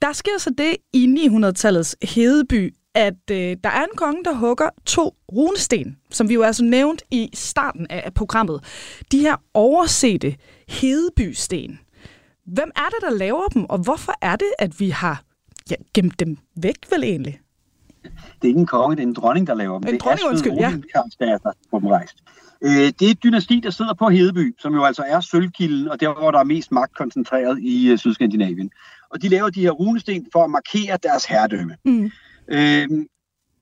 Der sker så det i 900-tallets Hedeby, at øh, der er en konge, der hugger to runesten, som vi jo altså nævnt i starten af programmet. De her oversete Hedebysten. Hvem er det, der laver dem, og hvorfor er det, at vi har ja, gemt dem væk vel egentlig? Det er ikke en konge, det er en dronning, der laver dem. En det dronning, er undskyld, ja. der på dem rejst. Øh, det er et dynasti, der sidder på Hedeby, som jo altså er sølvkilden, og der, hvor der er mest magt koncentreret i uh, Sydskandinavien. Og de laver de her runesten for at markere deres herredømme. Mm. Øh,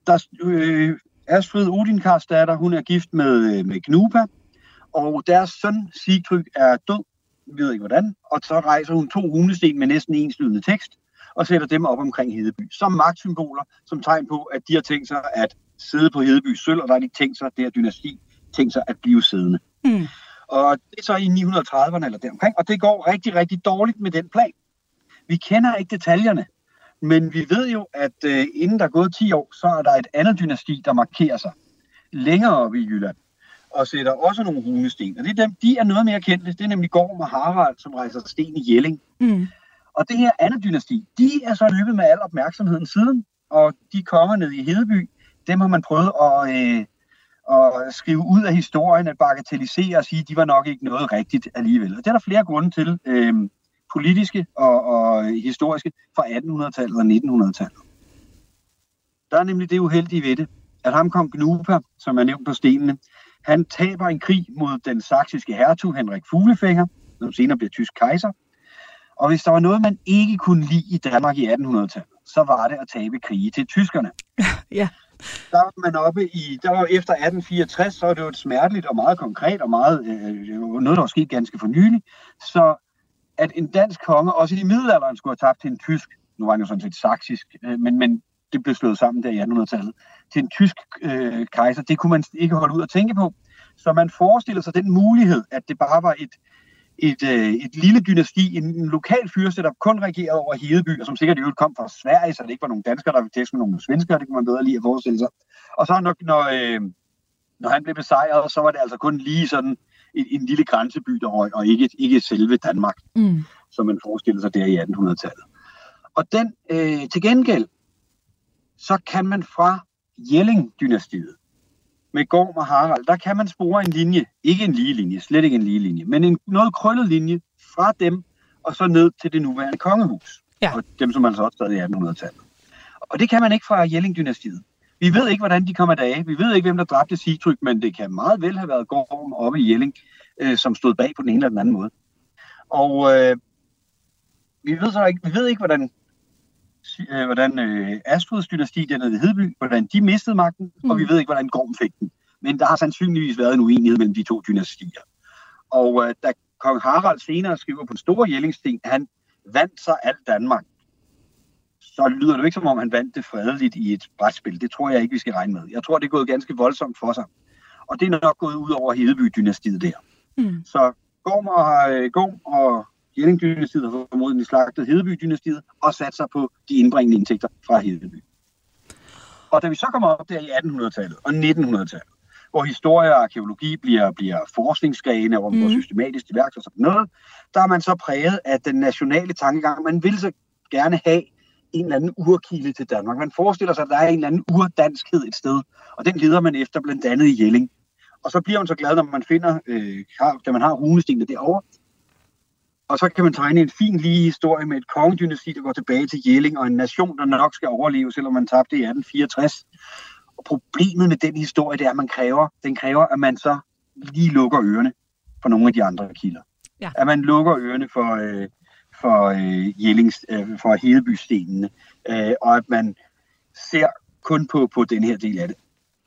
der, øh, Astrid Odinkars datter, hun er gift med, øh, med Knupa, og deres søn Sigtryg er død, ved ikke hvordan, og så rejser hun to runesten med næsten enslydende tekst, og sætter dem op omkring Hedeby, som magtsymboler, som tegn på, at de har tænkt sig at sidde på Hedeby sølv, og der har de tænkt sig, det her dynasti, tænkt sig at blive siddende. Mm. Og det er så i 930'erne eller deromkring, og det går rigtig, rigtig dårligt med den plan. Vi kender ikke detaljerne, men vi ved jo, at øh, inden der er gået 10 år, så er der et andet dynasti, der markerer sig længere oppe i Jylland, og sætter også nogle runesten. Og det er dem, de er noget mere kendte. Det er nemlig Gorm og Harald, som rejser sten i Jelling. Mm. Og det her andet dynasti, de er så løbet med al opmærksomheden siden, og de kommer ned i Hedeby, dem har man prøvet at, øh, at skrive ud af historien, at bagatellisere og sige, at de var nok ikke noget rigtigt alligevel. Og det er der flere grunde til, øh, politiske og, og historiske, fra 1800-tallet og 1900-tallet. Der er nemlig det uheldige ved det, at ham kom Gnupa, som er nævnt på stenene, han taber en krig mod den saksiske hertug Henrik Fuglefinger, som senere bliver tysk kejser. Og hvis der var noget, man ikke kunne lide i Danmark i 1800-tallet, så var det at tabe krige til tyskerne. Ja. Der var man oppe i, der var efter 1864, så var det jo et smerteligt og meget konkret og meget, øh, noget, der var sket ganske for nylig. Så at en dansk konge også i middelalderen skulle have tabt til en tysk, nu var han jo sådan set saksisk, øh, men, men det blev slået sammen der i 1800-tallet, til en tysk øh, kejser, det kunne man ikke holde ud at tænke på. Så man forestiller sig den mulighed, at det bare var et, et, øh, et lille dynasti, en, en lokal fyrste, der kun regerede over Hedeby, og som sikkert i øvrigt kom fra Sverige, så det ikke var nogen danskere, der ville tæske med nogle svenskere, det kunne man bedre lige at forestille sig. Og så når, når, øh, når han blev besejret, så var det altså kun lige sådan en, en lille grænseby, der og ikke, ikke selve Danmark, Mm. som man forestiller sig der i 1800-tallet. Og den, øh, til gengæld, så kan man fra Jelling-dynastiet, med Gorm og Harald, der kan man spore en linje, ikke en lige linje, slet ikke en lige linje, men en noget krøllet linje fra dem, og så ned til det nuværende kongehus. Ja. Og dem, som altså også stadig i 1800-tallet. Og det kan man ikke fra Jelling-dynastiet. Vi ved ikke, hvordan de kommer dage. Vi ved ikke, hvem der dræbte Sigtryk, men det kan meget vel have været Gorm oppe i Jelling, øh, som stod bag på den ene eller den anden måde. Og øh, vi ved så ikke, vi ved ikke, hvordan øh, hvordan øh, Astrids dynasti dernede ved Hedeby, hvordan de mistede magten, mm. og vi ved ikke, hvordan Gorm fik den. Men der har sandsynligvis været en uenighed mellem de to dynastier. Og øh, da kong Harald senere skriver på den store Jellingsten, at han vandt sig alt Danmark, så lyder det jo ikke som om, han vandt det fredeligt i et brætspil. Det tror jeg ikke, vi skal regne med. Jeg tror, det er gået ganske voldsomt for sig. Og det er nok gået ud over Hedeby-dynastiet der. Mm. Så Gorm og, øh, Gorm og Jelling-dynastiet har formodentlig slagtet Hedeby-dynastiet og sat sig på de indbringende indtægter fra Hedeby. Og da vi så kommer op der i 1800-tallet og 1900-tallet, hvor historie og arkeologi bliver, bliver forskningsgrene, hvor man går Mhm. systematisk til værks og sådan noget, der er man så præget af den nationale tankegang. Man vil så gerne have en eller anden urkilde til Danmark. Man forestiller sig, at der er en eller anden urdanskhed et sted, og den leder man efter blandt andet i Jelling. Og så bliver man så glad, når man finder, øh, da man har runestenene derovre, og så kan man tegne en fin lige historie med et kongedynasti, der går tilbage til Jelling, og en nation, der nok skal overleve, selvom man tabte i 1864. Og problemet med den historie, det er, at man kræver, den kræver, at man så lige lukker ørerne for nogle af de andre kilder. Ja. At man lukker ørerne for, øh, for øh, Jellings, øh, for Hedebystenene, øh, og at man ser kun på, på den her del af det.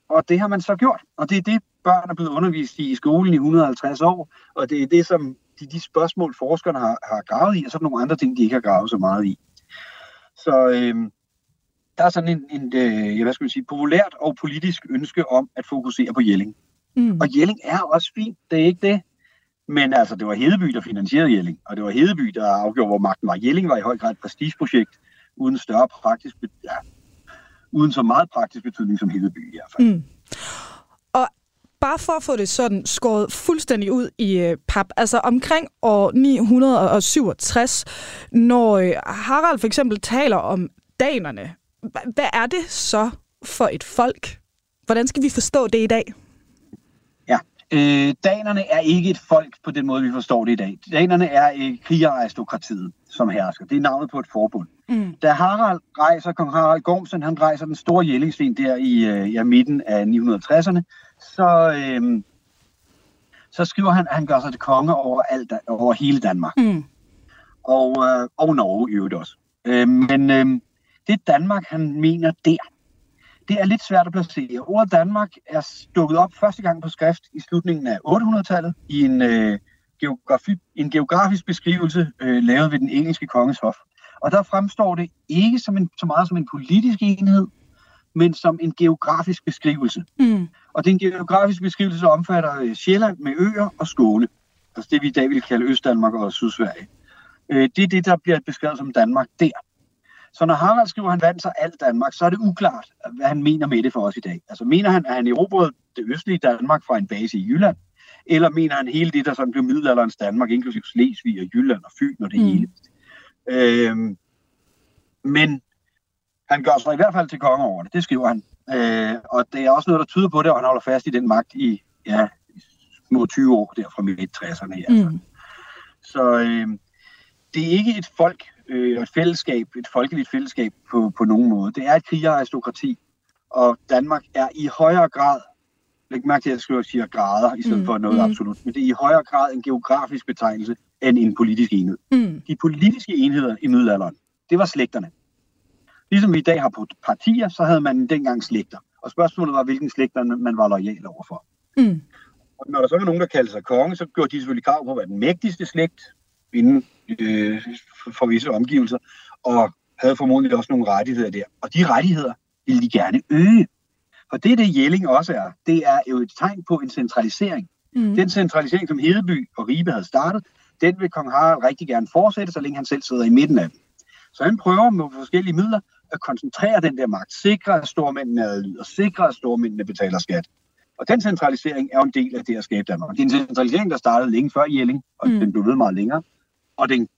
Og det har man så gjort, og det er det, børn er blevet undervist i i skolen i 150 år, og det er det, som de, de spørgsmål, forskerne har, har gravet i, og så er der nogle andre ting, de ikke har gravet så meget i. Så øh, der er sådan en, en øh, hvad skal man sige, populært og politisk ønske om at fokusere på Jelling. Mm. Og Jelling er også fint, det er ikke det. Men altså, det var Hedeby, der finansierede Jelling, og det var Hedeby, der afgjorde, hvor magten var. Jelling var i høj grad et prestigeprojekt, uden større praktisk, ja, uden så meget praktisk betydning som Hedeby i hvert fald. Mm. Og bare for at få det sådan skåret fuldstændig ud i øh, pap, altså omkring år 967, når øh, Harald for eksempel taler om danerne, hvad er det så for et folk? Hvordan skal vi forstå det i dag? Ja, øh, danerne er ikke et folk på den måde, vi forstår det i dag. Danerne er øh, krigeraristokratiet, som hersker. Det er navnet på et forbund. Mm. Da Harald rejser, kong Harald Gormsen, han rejser den store Jellingsten der i øh, ja, midten af 960'erne, så, øh, så skriver han, at han gør sig til konge over, alt, over hele Danmark. Mm. Og, øh, og Norge i øvrigt også. Øh, men øh, det Danmark, han mener der, det er lidt svært at placere. Ordet Danmark er stukket op første gang på skrift i slutningen af 800-tallet i en, øh, geografi, en geografisk beskrivelse øh, lavet ved den engelske konges hof. Og der fremstår det ikke som en, så meget som en politisk enhed, men som en geografisk beskrivelse. Mm. Og det er en geografisk beskrivelse, omfatter øh, Sjælland med øer og Skåne. Altså det, vi i dag vil kalde Østdanmark og Sydsverige. Øh, det er det, der bliver beskrevet som Danmark der. Så når Harald skriver, at han vandt sig alt Danmark, så er det uklart, hvad han mener med det for os i dag. Altså mener han, at han erobrede det østlige Danmark fra en base i Jylland, eller mener han hele det, der sådan blev middelalderens Danmark, inklusive Slesvig og Jylland og Fyn og det mm. hele. Øhm, men han gør sig i hvert fald til konge over det, det skriver han. Øh, og det er også noget, der tyder på det, og han holder fast i den magt i ja, små 20 år der fra midt-60'erne. Altså. Mm. Så øh, det er ikke et folk, øh, et fællesskab, et folkeligt fællesskab på, på nogen måde. Det er et krigeraristokrati, og Danmark er i højere grad, læg mærke til, at jeg skriver, siger grader, i stedet mm. for noget mm. absolut, men det er i højere grad en geografisk betegnelse end en politisk enhed. Mm. De politiske enheder i middelalderen, det var slægterne. Ligesom vi i dag har på partier, så havde man dengang slægter. Og spørgsmålet var, hvilken slægter man var lojal overfor. Mm. Og når der så var nogen, der kaldte sig konge, så gjorde de selvfølgelig krav på at være den mægtigste slægt inden øh, for visse omgivelser, og havde formodentlig også nogle rettigheder der. Og de rettigheder ville de gerne øge. Og det det, Jelling også er. Det er jo et tegn på en centralisering. Mm. Den centralisering, som Hedeby og Ribe havde startet, den vil kong Harald rigtig gerne fortsætte, så længe han selv sidder i midten af den. Så han prøver med forskellige midler at koncentrere den der magt, sikre at stormændene adlyder, sikre at stormændene betaler skat. Og den centralisering er jo en del af det at skabe Danmark. Det er en centralisering, der startede længe før Jelling, og mm. den blev ved meget længere. Og den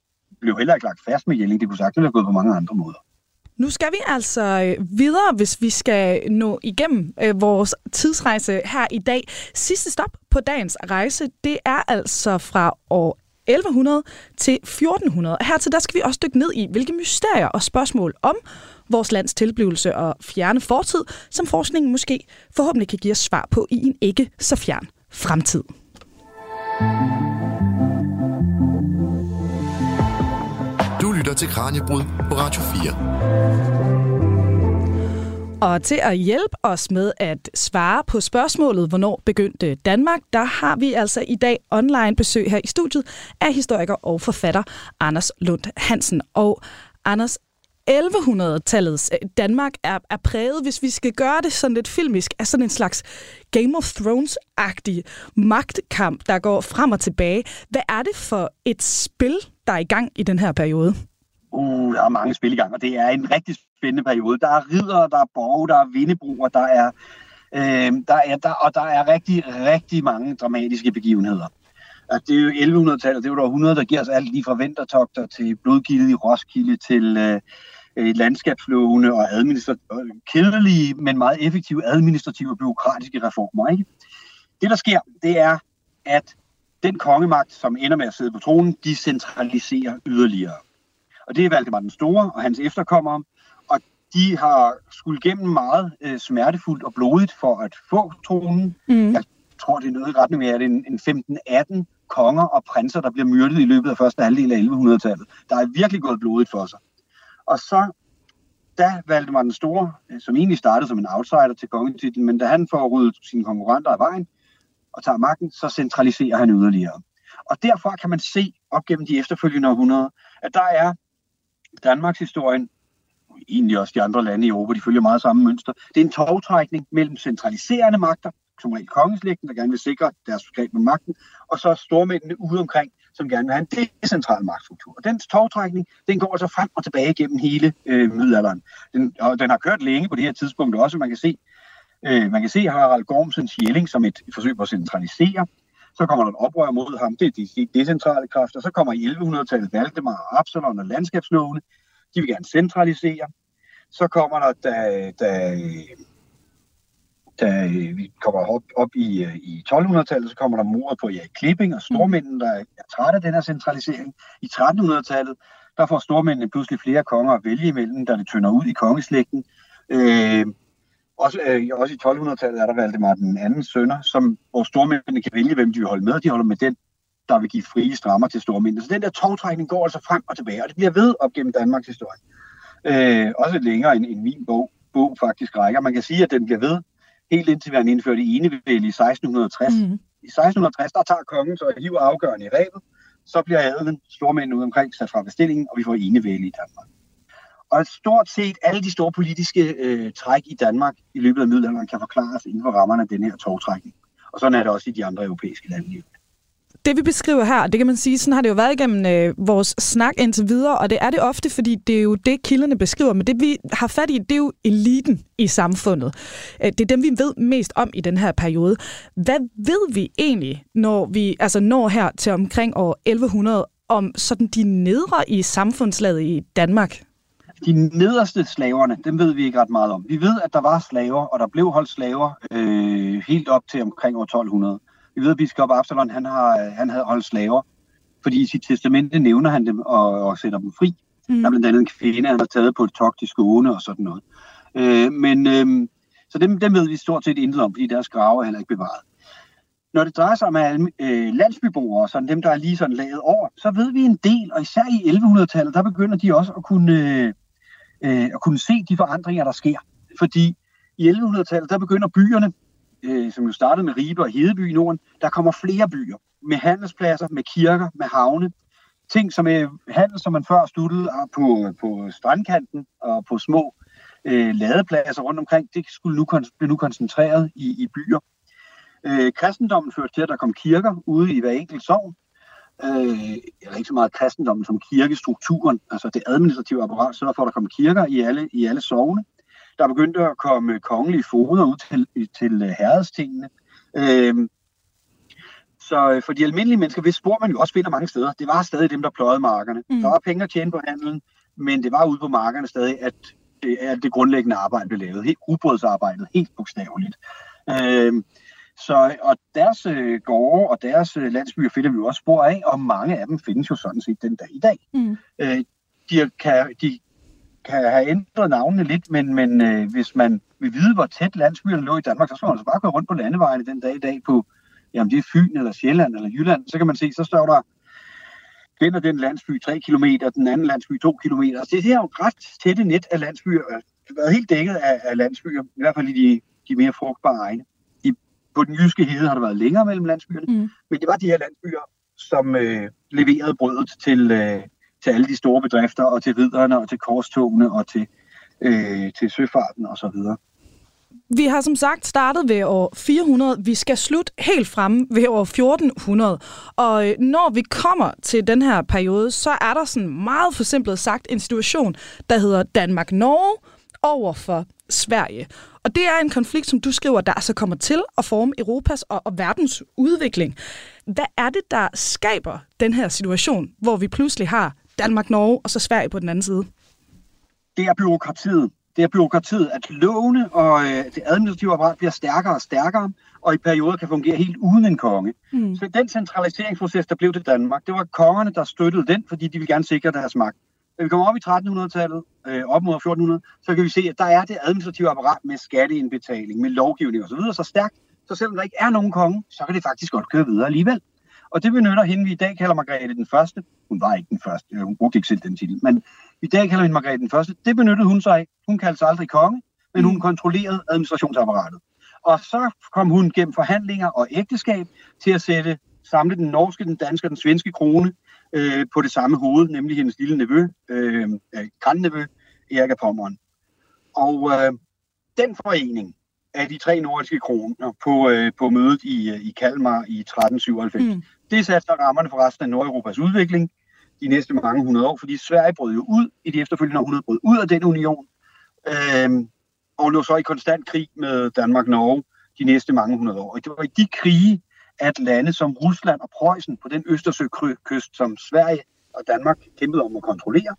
blev heller ikke lagt fast med Jelling. Det kunne sagtens have gået på mange andre måder. Nu skal vi altså øh, videre, hvis vi skal nå igennem øh, vores tidsrejse her i dag. Sidste stop på dagens rejse, det er altså fra år 1100 til 1400. Hertil der skal vi også dykke ned i, hvilke mysterier og spørgsmål om vores lands tilblivelse og fjerne fortid, som forskningen måske forhåbentlig kan give os svar på i en ikke så fjern fremtid. Du lytter til Kranjebrud på Radio 4. Og til at hjælpe os med at svare på spørgsmålet, hvornår begyndte Danmark, der har vi altså i dag online besøg her i studiet af historiker og forfatter Anders Lund Hansen. Og Anders, 1100-tallets øh, Danmark er, er præget, hvis vi skal gøre det sådan lidt filmisk, af sådan en slags Game of Thrones-agtig magtkamp, der går frem og tilbage. Hvad er det for et spil, der er i gang i den her periode? Uh, der er mange spil i gang, og det er en rigtig spændende periode. Der er ridder, der er borge, der er vindebruger, der er, øh, der er der, og der er rigtig, rigtig mange dramatiske begivenheder. Altså, det er jo 1100-tallet, det er jo der 100, der giver os alt lige fra vintertogter til blodgilde i Roskilde til øh, landskabslovene og øh, kedelige, men meget effektive administrative og byråkratiske reformer. Ikke? Det, der sker, det er, at den kongemagt, som ender med at sidde på tronen, de centraliserer yderligere. Og det er Valdemar den Store og hans efterkommere, de har skulle gennem meget øh, smertefuldt og blodigt for at få tronen. Mm. Jeg tror, det er noget i retning med, at det er en 15-18 konger og prinser, der bliver myrdet i løbet af første halvdel af 1100-tallet. Der er virkelig gået blodigt for sig. Og så, da Valdemar den Store, øh, som egentlig startede som en outsider til kongetitlen, men da han får ryddet sine konkurrenter af vejen og tager magten, så centraliserer han yderligere. Og derfor kan man se op gennem de efterfølgende århundreder, at der er Danmarks historien, egentlig også de andre lande i Europa, de følger meget samme mønster. Det er en togtrækning mellem centraliserende magter, som regel kongeslægten, der gerne vil sikre deres greb med magten, og så stormændene ude omkring, som gerne vil have en decentral magtstruktur. Og den togtrækning, den går altså frem og tilbage gennem hele øh, middelalderen. Den, og den har kørt længe på det her tidspunkt også, man kan se, øh, man kan se Harald Gormsens Jelling som et forsøg på at centralisere. Så kommer der et oprør mod ham, det er de decentrale kræfter. Så kommer i 1100-tallet Valdemar og Absalon og landskabslovene. De vil gerne centralisere. Så kommer der, da, da, da vi kommer op, op i, øh, i 1200-tallet, så kommer der mordet på Erik Klipping og stormændene, der er trætte af den her centralisering. I 1300-tallet, der får stormændene pludselig flere konger at vælge imellem, da det tynder ud i kongeslægten. Øh, også, øh, også i 1200-tallet er der Valdemar den anden sønner, som, hvor stormændene kan vælge, hvem de vil holde med. De holder med den, der vil give frie strammer til stormændene. Så den der togtrækning går altså frem og tilbage, og det bliver ved op gennem Danmarks historie. Øh, også længere end, end min bog, bog faktisk rækker. Man kan sige, at den bliver ved helt indtil vi indført i enevælde i 1660. Mm. I 1660, der tager kongen så hiver afgørende i rebet, så bliver adelen, stormændene ude omkring, sat fra bestillingen, og vi får enevælde i Danmark. Og stort set alle de store politiske øh, træk i Danmark i løbet af middelalderen kan forklares inden for rammerne af den her togtrækning. Og sådan er det også i de andre europæiske lande det vi beskriver her, det kan man sige, sådan har det jo været igennem øh, vores snak indtil videre, og det er det ofte, fordi det er jo det, kilderne beskriver, men det vi har fat i, det er jo eliten i samfundet. Øh, det er dem, vi ved mest om i den her periode. Hvad ved vi egentlig, når vi altså når her til omkring år 1100, om sådan de nedre i samfundslaget i Danmark? De nederste slaverne, dem ved vi ikke ret meget om. Vi ved, at der var slaver, og der blev holdt slaver øh, helt op til omkring år 1200. Vi ved, at biskop Absalon, han, har, han havde holdt slaver, fordi i sit testamente nævner han dem og, og sætter dem fri. Mm. Der er blandt andet en kvinde, han har taget på et togt til Skåne og sådan noget. Øh, men, øh, så dem, dem ved vi stort set intet om, fordi deres grave er heller ikke bevaret. Når det drejer sig om øh, landsbyboere, sådan dem, der er lige sådan laget over, så ved vi en del, og især i 1100-tallet, der begynder de også at kunne, øh, øh, at kunne se de forandringer, der sker. Fordi i 1100-tallet, der begynder byerne øh, som jo startede med Ribe og Hedeby i Norden, der kommer flere byer med handelspladser, med kirker, med havne. Ting som er handel, som man før sluttede på, på strandkanten og på små øh, ladepladser rundt omkring, det skulle nu, blive nu koncentreret i, i byer. Øh, kristendommen førte til, at der kom kirker ude i hver enkelt sovn. Øh, ikke så meget kristendommen som kirkestrukturen, altså det administrative apparat, så for, at der kom kirker i alle, i alle sovne. Der begyndte at komme kongelige foder ud til, til øh, herredstingene. Øhm, så øh, for de almindelige mennesker, hvis spor man jo også finder mange steder, det var stadig dem, der pløjede markerne. Mm. Der var penge at tjene på handelen, men det var ude på markerne stadig, at det, at det grundlæggende arbejde blev lavet. Helt ubrødsarbejdet, helt bogstaveligt. Øhm, så, og deres øh, gårde og deres øh, landsbyer finder vi jo også spor af, og mange af dem findes jo sådan set den dag i dag. Mm. Øh, de, kan, de kan have ændret navnene lidt, men, men øh, hvis man vil vide, hvor tæt landsbyerne lå i Danmark, så skal man altså bare gå rundt på landevejene den dag i dag på, jamen det er Fyn eller Sjælland eller Jylland, så kan man se, så står der den og den landsby 3 km, den anden landsby 2 km. Altså det her er jo ret tætte net af landsbyer. Det har været helt dækket af, af landsbyer, i hvert fald i de, de mere frugtbare egne. I, på den jyske hede har der været længere mellem landsbyerne, mm. men det var de her landsbyer, som øh, leverede brødet til, øh, til alle de store bedrifter, og til ridderne, og til korstogene, og til, øh, til søfarten osv. Vi har som sagt startet ved år 400. Vi skal slutte helt frem ved år 1400. Og øh, når vi kommer til den her periode, så er der sådan meget forsimplet sagt en situation, der hedder Danmark-Norge over for Sverige. Og det er en konflikt, som du skriver, der altså kommer til at forme Europas og, og verdens udvikling. Hvad er det, der skaber den her situation, hvor vi pludselig har Danmark, Norge og så Sverige på den anden side? Det er byråkratiet. Det er byråkratiet, at lovene og øh, det administrative apparat bliver stærkere og stærkere, og i perioder kan fungere helt uden en konge. Mm. Så den centraliseringsproces, der blev til Danmark, det var kongerne, der støttede den, fordi de ville gerne sikre deres magt. Når vi kommer op i 1300-tallet, øh, op mod 1400, så kan vi se, at der er det administrative apparat med skatteindbetaling, med lovgivning osv. Så, så stærkt, så selvom der ikke er nogen konge, så kan det faktisk godt køre videre alligevel. Og det benytter hende, vi i dag kalder Margrethe den Første. Hun var ikke den første, hun brugte ikke selv den titel, men i dag kalder hende Margrethe den Første. Det benyttede hun sig af. Hun kaldte sig aldrig konge, men hun mm. kontrollerede administrationsapparatet. Og så kom hun gennem forhandlinger og ægteskab til at sætte samle den norske, den danske og den svenske krone øh, på det samme hoved, nemlig hendes lille nevø, øh, grandnevø, Erik af Pommeren. Og øh, den forening, af de tre nordiske kroner på, øh, på mødet i, øh, i Kalmar i 1397. Mm. Det satte der rammerne for resten af Nordeuropas udvikling de næste mange hundrede år, fordi Sverige brød jo ud i de efterfølgende århundreder, brød ud af den union, øh, og lå så i konstant krig med Danmark-Norge de næste mange hundrede år. Og det var i de krige, at lande som Rusland og Preussen på den Østersøkyst, som Sverige og Danmark kæmpede om at kontrollere,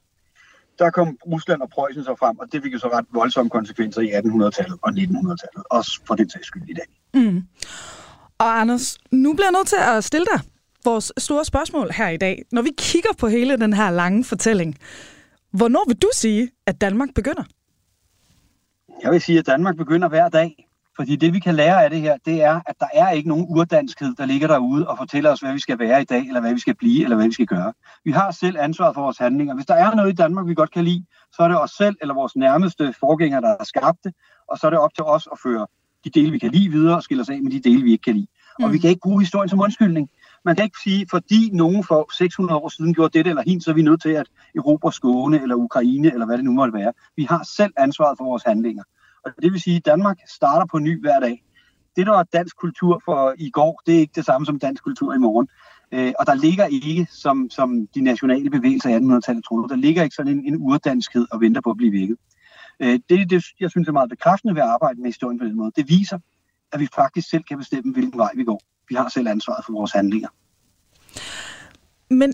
der kom Rusland og Preussen så frem, og det fik jo så ret voldsomme konsekvenser i 1800-tallet og 1900-tallet, også for den sags skyld i dag. Mm. Og Anders, nu bliver jeg nødt til at stille dig vores store spørgsmål her i dag. Når vi kigger på hele den her lange fortælling, hvornår vil du sige, at Danmark begynder? Jeg vil sige, at Danmark begynder hver dag. Fordi det, vi kan lære af det her, det er, at der er ikke nogen urdanskhed, der ligger derude og fortæller os, hvad vi skal være i dag, eller hvad vi skal blive, eller hvad vi skal gøre. Vi har selv ansvaret for vores handlinger. Hvis der er noget i Danmark, vi godt kan lide, så er det os selv eller vores nærmeste forgængere, der har skabt det, og så er det op til os at føre de dele, vi kan lide videre, og skille os af med de dele, vi ikke kan lide. Mm. Og vi mm. kan ikke bruge historien som undskyldning. Man kan ikke sige, fordi nogen for 600 år siden gjorde dette eller hint, så er vi nødt til at Europa Skåne eller Ukraine, eller hvad det nu måtte være. Vi har selv ansvaret for vores handlinger. Og det vil sige, at Danmark starter på ny hver dag. Det, der var dansk kultur for i går, det er ikke det samme som dansk kultur i morgen. Øh, og der ligger ikke, som, som de nationale bevægelser i 1800-tallet troede, der ligger ikke sådan en, en urdanskhed og venter på at blive vækket. Øh, det, det, jeg synes er meget bekræftende ved at arbejde med historien på den måde. Det viser, at vi faktisk selv kan bestemme, hvilken vej vi går. Vi har selv ansvaret for vores handlinger. Men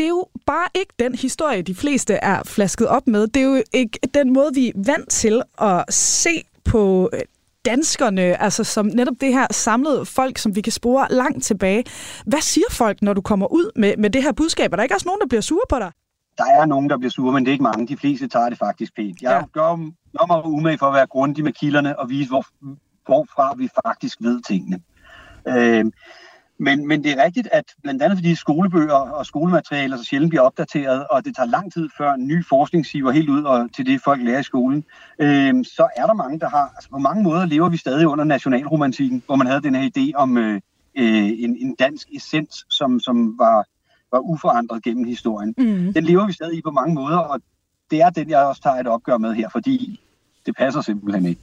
det er jo bare ikke den historie, de fleste er flasket op med. Det er jo ikke den måde, vi er vant til at se på øh, danskerne, altså som netop det her samlede folk, som vi kan spore langt tilbage. Hvad siger folk, når du kommer ud med, med det her budskab? Er der ikke også nogen, der bliver sure på dig? Der er nogen, der bliver sure, men det er ikke mange. De fleste tager det faktisk pænt. Jeg ja. gør, gør mig umage for at være grundig med kilderne og vise, hvor, hvorfra vi faktisk ved tingene. Øh, men, men det er rigtigt, at blandt andet fordi skolebøger og skolematerialer så sjældent bliver opdateret, og det tager lang tid før ny forskning siver helt ud og til det, folk lærer i skolen, øh, så er der mange, der har... Altså på mange måder lever vi stadig under nationalromantikken, hvor man havde den her idé om øh, øh, en, en dansk essens, som, som var, var uforandret gennem historien. Mm. Den lever vi stadig i på mange måder, og det er den, jeg også tager et opgør med her, fordi det passer simpelthen ikke.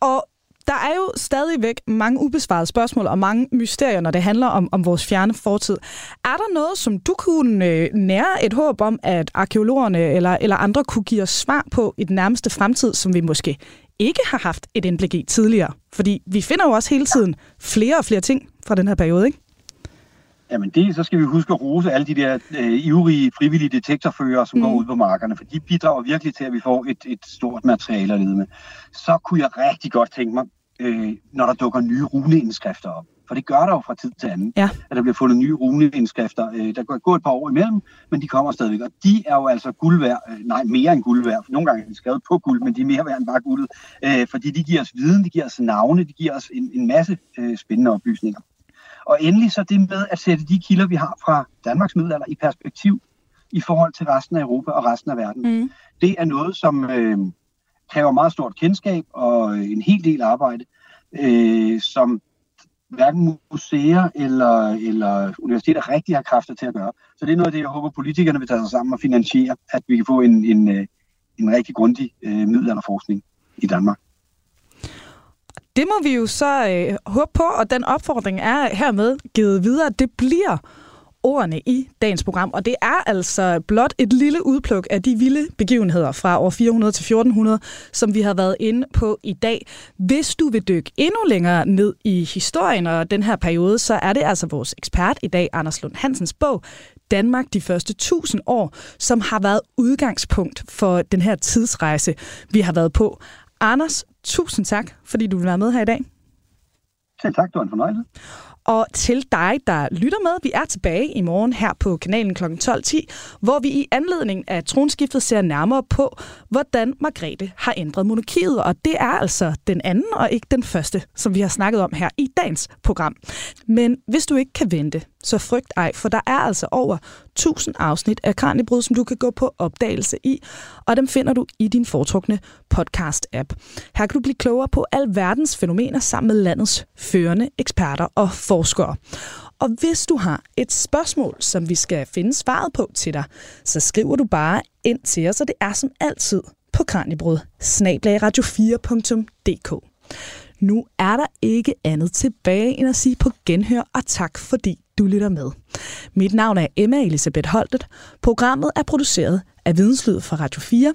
Og der er jo stadigvæk mange ubesvarede spørgsmål og mange mysterier, når det handler om, om vores fjerne fortid. Er der noget, som du kunne øh, nære et håb om, at arkeologerne eller, eller andre kunne give os svar på i den nærmeste fremtid, som vi måske ikke har haft et indblik i tidligere? Fordi vi finder jo også hele tiden flere og flere ting fra den her periode, ikke? Jamen det, så skal vi huske at rose alle de der øh, ivrige, frivillige detektorfører, som mm. går ud på markerne, for de bidrager virkelig til, at vi får et, et stort materiale at lede med. Så kunne jeg rigtig godt tænke mig, øh, når der dukker nye runeindskrifter op. For det gør der jo fra tid til anden, ja. at der bliver fundet nye runeindskrifter. Øh, der går, gå et par år imellem, men de kommer stadigvæk. Og de er jo altså guld værd, øh, nej, mere end guld værd. For nogle gange er de skrevet på guld, men de er mere værd end bare guld. Øh, fordi de giver os viden, de giver os navne, de giver os en, en masse øh, spændende oplysninger. Og endelig så det med at sætte de kilder, vi har fra Danmarks middelalder i perspektiv i forhold til resten af Europa og resten af verden. Mm. Det er noget, som øh, kræver meget stort kendskab og en hel del arbejde, øh, som hverken museer eller, eller universiteter rigtig har kræfter til at gøre. Så det er noget af det, jeg håber, politikerne vil tage sig sammen og finansiere, at vi kan få en, en, øh, en rigtig grundig øh, middelalderforskning i Danmark. Det må vi jo så øh, håbe på, og den opfordring er hermed givet videre. Det bliver ordene i dagens program, og det er altså blot et lille udpluk af de vilde begivenheder fra år 400 til 1400, som vi har været inde på i dag. Hvis du vil dykke endnu længere ned i historien og den her periode, så er det altså vores ekspert i dag, Anders Lund Hansens bog, Danmark de første 1000 år, som har været udgangspunkt for den her tidsrejse, vi har været på. Anders, tusind tak, fordi du vil være med her i dag. Selv tak, det var en fornøjelse. Og til dig, der lytter med, vi er tilbage i morgen her på kanalen kl. 12.10, hvor vi i anledning af tronskiftet ser nærmere på, hvordan Margrethe har ændret monarkiet. Og det er altså den anden og ikke den første, som vi har snakket om her i dagens program. Men hvis du ikke kan vente, så frygt ej, for der er altså over 1000 afsnit af Kranjebrud, som du kan gå på opdagelse i, og dem finder du i din foretrukne podcast-app. Her kan du blive klogere på al verdens fænomener sammen med landets førende eksperter og forskere. Og hvis du har et spørgsmål, som vi skal finde svaret på til dig, så skriver du bare ind til os, og det er som altid på kranjebrød, radio4.dk. Nu er der ikke andet tilbage end at sige på genhør og tak, fordi du lytter med. Mit navn er Emma Elisabeth Holtet. Programmet er produceret af Videnslyd fra Radio 4.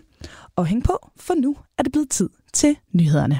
Og hæng på, for nu er det blevet tid til nyhederne.